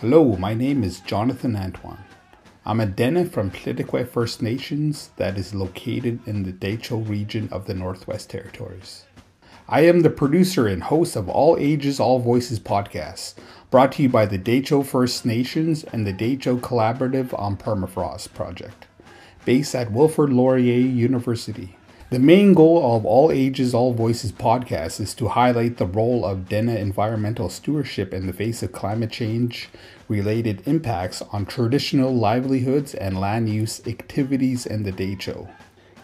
Hello, my name is Jonathan Antoine. I'm a Dene from Liidlii Kue First Nations that is located in the Dehcho region of the Northwest Territories. I am the producer and host of All Ages, All Voices podcast, brought to you by the Dehcho First Nations and the Dehcho Collaborative on Permafrost project, based at Wilfrid Laurier University. The main goal of All Ages, All Voices podcast is to highlight the role of Dene environmental stewardship in the face of climate change related impacts on traditional livelihoods and land use activities in the Dehcho.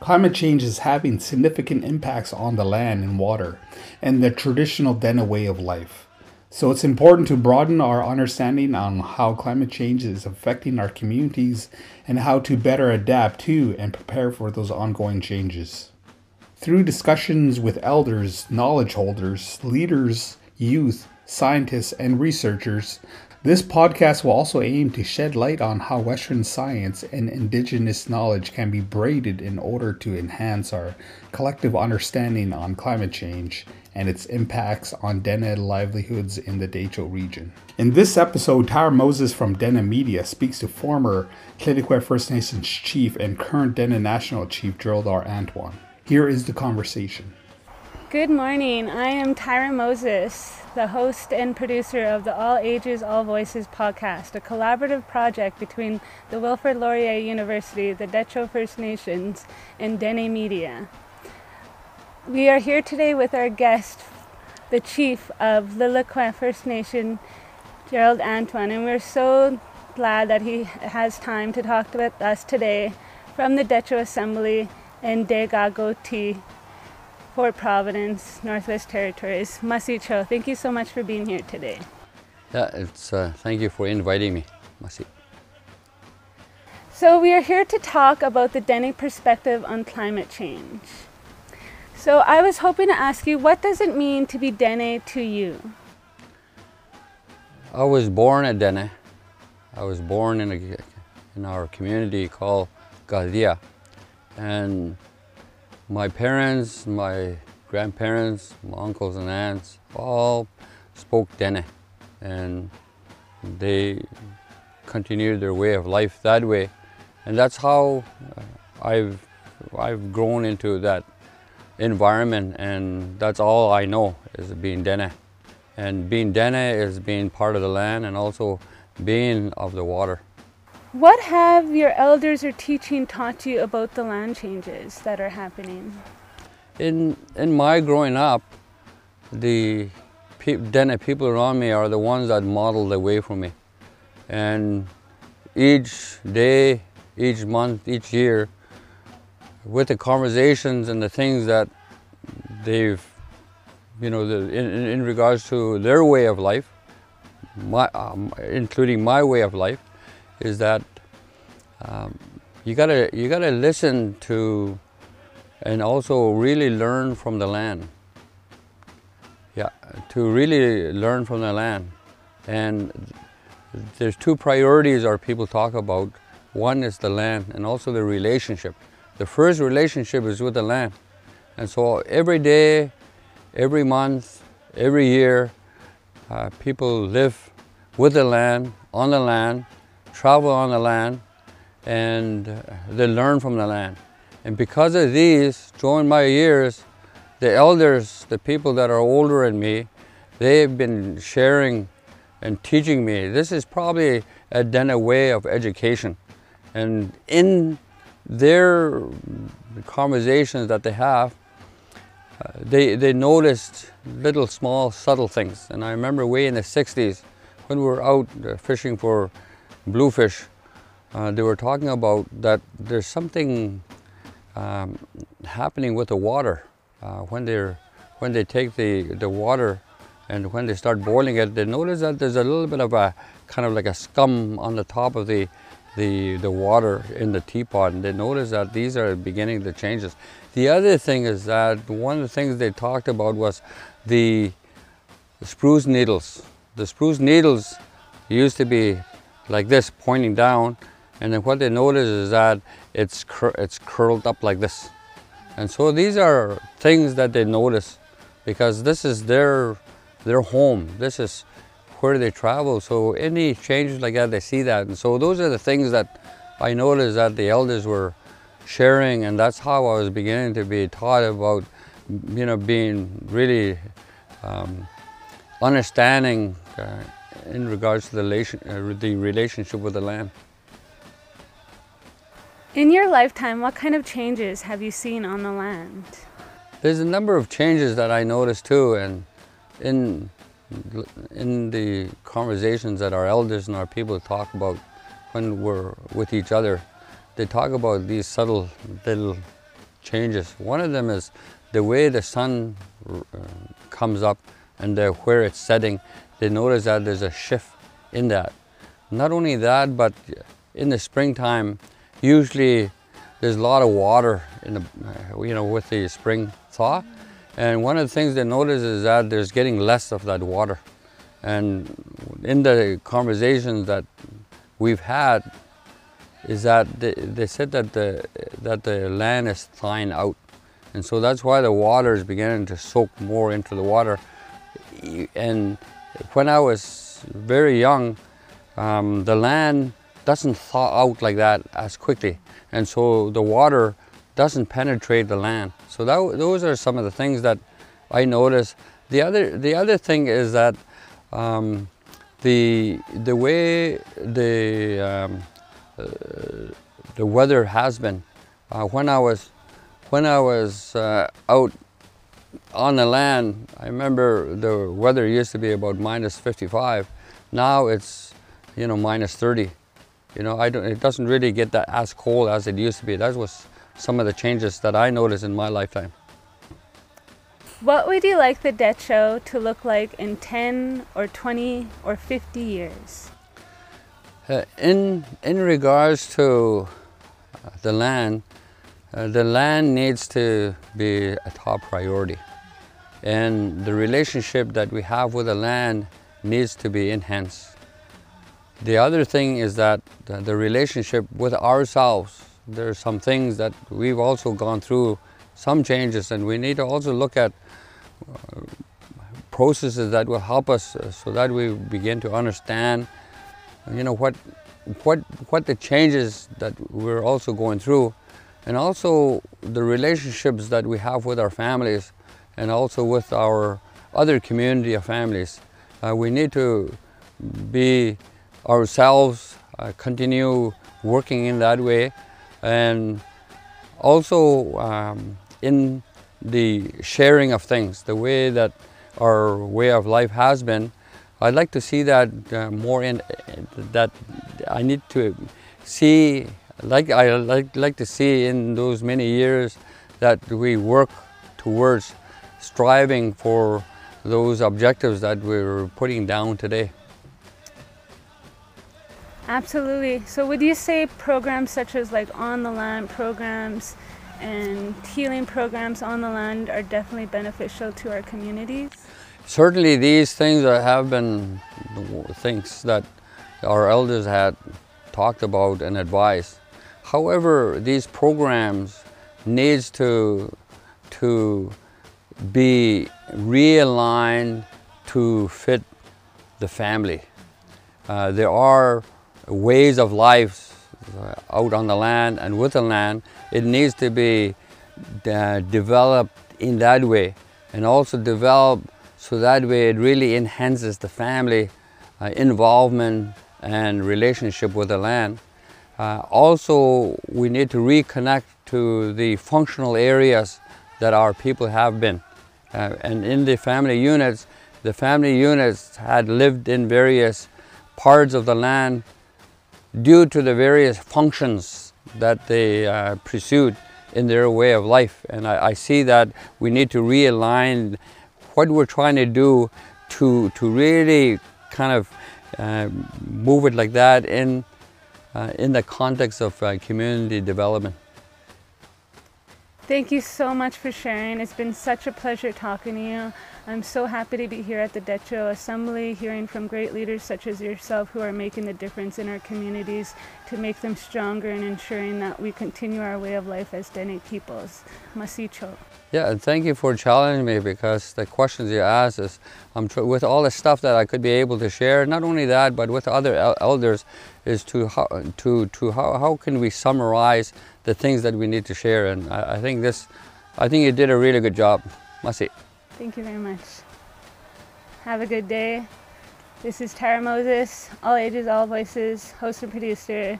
Climate change is having significant impacts on the land and water and the traditional Dene way of life. So it's important to broaden our understanding on how climate change is affecting our communities and how to better adapt to and prepare for those ongoing changes. Through discussions with elders, knowledge holders, leaders, youth, scientists, and researchers, this podcast will also aim to shed light on how Western science and Indigenous knowledge can be braided in order to enhance our collective understanding on climate change and its impacts on Dene livelihoods in the Dehcho region. In this episode, Tyra Moses from Dene Media speaks to former Liidlii Kue First Nations chief and current Dene National Chief Gerald R. Antoine. Here is the conversation. Good morning. I am Tyra Moses, the host and producer of the All Ages, All Voices podcast, a collaborative project between the Wilfrid Laurier University, the Dehcho First Nations, and Dene Media. We are here today with our guest, the chief of Liidlii Kue First Nation, Gerald Antoine, and we're so glad that he has time to talk with us today from the Dehcho Assembly in Deh-Gah-Go-Tee, Fort Providence, Northwest Territories. Masi Cho, thank you so much for being here today. Yeah, it's uh, thank you for inviting me, Masi. So we are here to talk about the Dene perspective on climate change. So I was hoping to ask you, what does it mean to be Dene to you? I was born a Dene. I was born in, a, in our community called Gadia. And my parents, my grandparents, my uncles and aunts all spoke Dene. And they continued their way of life that way. And that's how uh, I've, I've grown into that environment and that's all I know is being Dene. And being Dene is being part of the land and also being of the water. What have your elders or teaching taught you about the land changes that are happening? In, in my growing up, the pe Dene people around me are the ones that model the way for me. And each day, each month, each year, with the conversations and the things that they've, you know, the, in, in regards to their way of life, my, um, including my way of life, is that um, you gotta you gotta listen to and also really learn from the land. Yeah, to really learn from the land. And there's two priorities our people talk about. One is the land and also the relationship. The first relationship is with the land. And so every day, every month, every year, uh, people live with the land, on the land, travel on the land, and they learn from the land. And because of these, during my years, the elders, the people that are older than me, they've been sharing and teaching me. This is probably a Dene way of education. And in their conversations that they have, uh, they, they noticed little small subtle things. And I remember way in the 60s when we were out uh, fishing for bluefish, uh, they were talking about that there's something um, happening with the water. Uh, when, they're, when they take the, the water and when they start boiling it, they notice that there's a little bit of a kind of like a scum on the top of the, the, the water in the teapot. And they notice that these are beginning the changes. The other thing is that one of the things they talked about was the spruce needles. The spruce needles used to be like this, pointing down, and then what they notice is that it's, cur it's curled up like this. And so these are things that they notice because this is their, their home. This is where they travel. So any changes like that, they see that. And so those are the things that I noticed that the elders were sharing, and that's how I was beginning to be taught about, you know, being really um, understanding uh, in regards to the, relation, uh, the relationship with the land. In your lifetime, what kind of changes have you seen on the land? There's a number of changes that I noticed too, and in in the conversations that our elders and our people talk about when we're with each other, they talk about these subtle little changes. One of them is the way the sun uh, comes up and the, where it's setting. They notice that there's a shift in that. Not only that, but in the springtime, usually there's a lot of water in the, uh, you know, with the spring thaw. And one of the things they notice is that there's getting less of that water. And in the conversations that we've had, is that they, they said that the, that the land is thawing out. And so that's why the water is beginning to soak more into the water. And when I was very young, um, the land doesn't thaw out like that as quickly. And so the water doesn't penetrate the land. So that, those are some of the things that I notice. The other, the other thing is that um, the, the way the, um, uh, the weather has been, uh, when I was, when I was uh, out on the land, I remember the weather used to be about minus 55. Now it's, you know, minus 30. You know, I don't, it doesn't really get that as cold as it used to be. That was some of the changes that I noticed in my lifetime. What would you like the Dehcho to look like in 10 or 20 or 50 years? Uh, in, in regards to uh, the land, uh, the land needs to be a top priority. And the relationship that we have with the land needs to be enhanced. The other thing is that the relationship with ourselves, there are some things that we've also gone through some changes and we need to also look at uh, processes that will help us uh, so that we begin to understand you know what what what the changes that we're also going through and also the relationships that we have with our families and also with our other community of families. Uh, we need to be ourselves uh, continue working in that way. And also um, in the sharing of things, the way that our way of life has been, I'd like to see that uh, more in that I need to see like I like like to see in those many years that we work towards striving for those objectives that we're putting down today. Absolutely. So would you say programs such as like on the land programs and healing programs on the land are definitely beneficial to our communities? Certainly these things have been things that our elders had talked about and advised. However, these programs needs to to be realigned to fit the family. Uh, there are ways of life uh, out on the land and with the land, it needs to be uh, developed in that way and also developed so that way it really enhances the family uh, involvement and relationship with the land. Uh, also, we need to reconnect to the functional areas that our people have been. Uh, and in the family units, the family units had lived in various parts of the land due to the various functions that they uh, pursued in their way of life. And I, I, see that we need to realign what we're trying to do to, to really kind of uh, move it like that in, uh, in the context of uh, community development. Thank you so much for sharing. It's been such a pleasure talking to you. I'm so happy to be here at the Dehcho Assembly, hearing from great leaders such as yourself who are making the difference in our communities to make them stronger and ensuring that we continue our way of life as Dene peoples. Masicho. Yeah, and thank you for challenging me because the questions you asked is, I'm tr- with all the stuff that I could be able to share. Not only that, but with other el- elders, is to how to to how, how can we summarize the things that we need to share. And I, I think this, I think you did a really good job. Masi. Thank you very much. Have a good day. This is Tyra Moses, All Ages, All Voices, host and producer.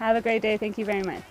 Have a great day. Thank you very much.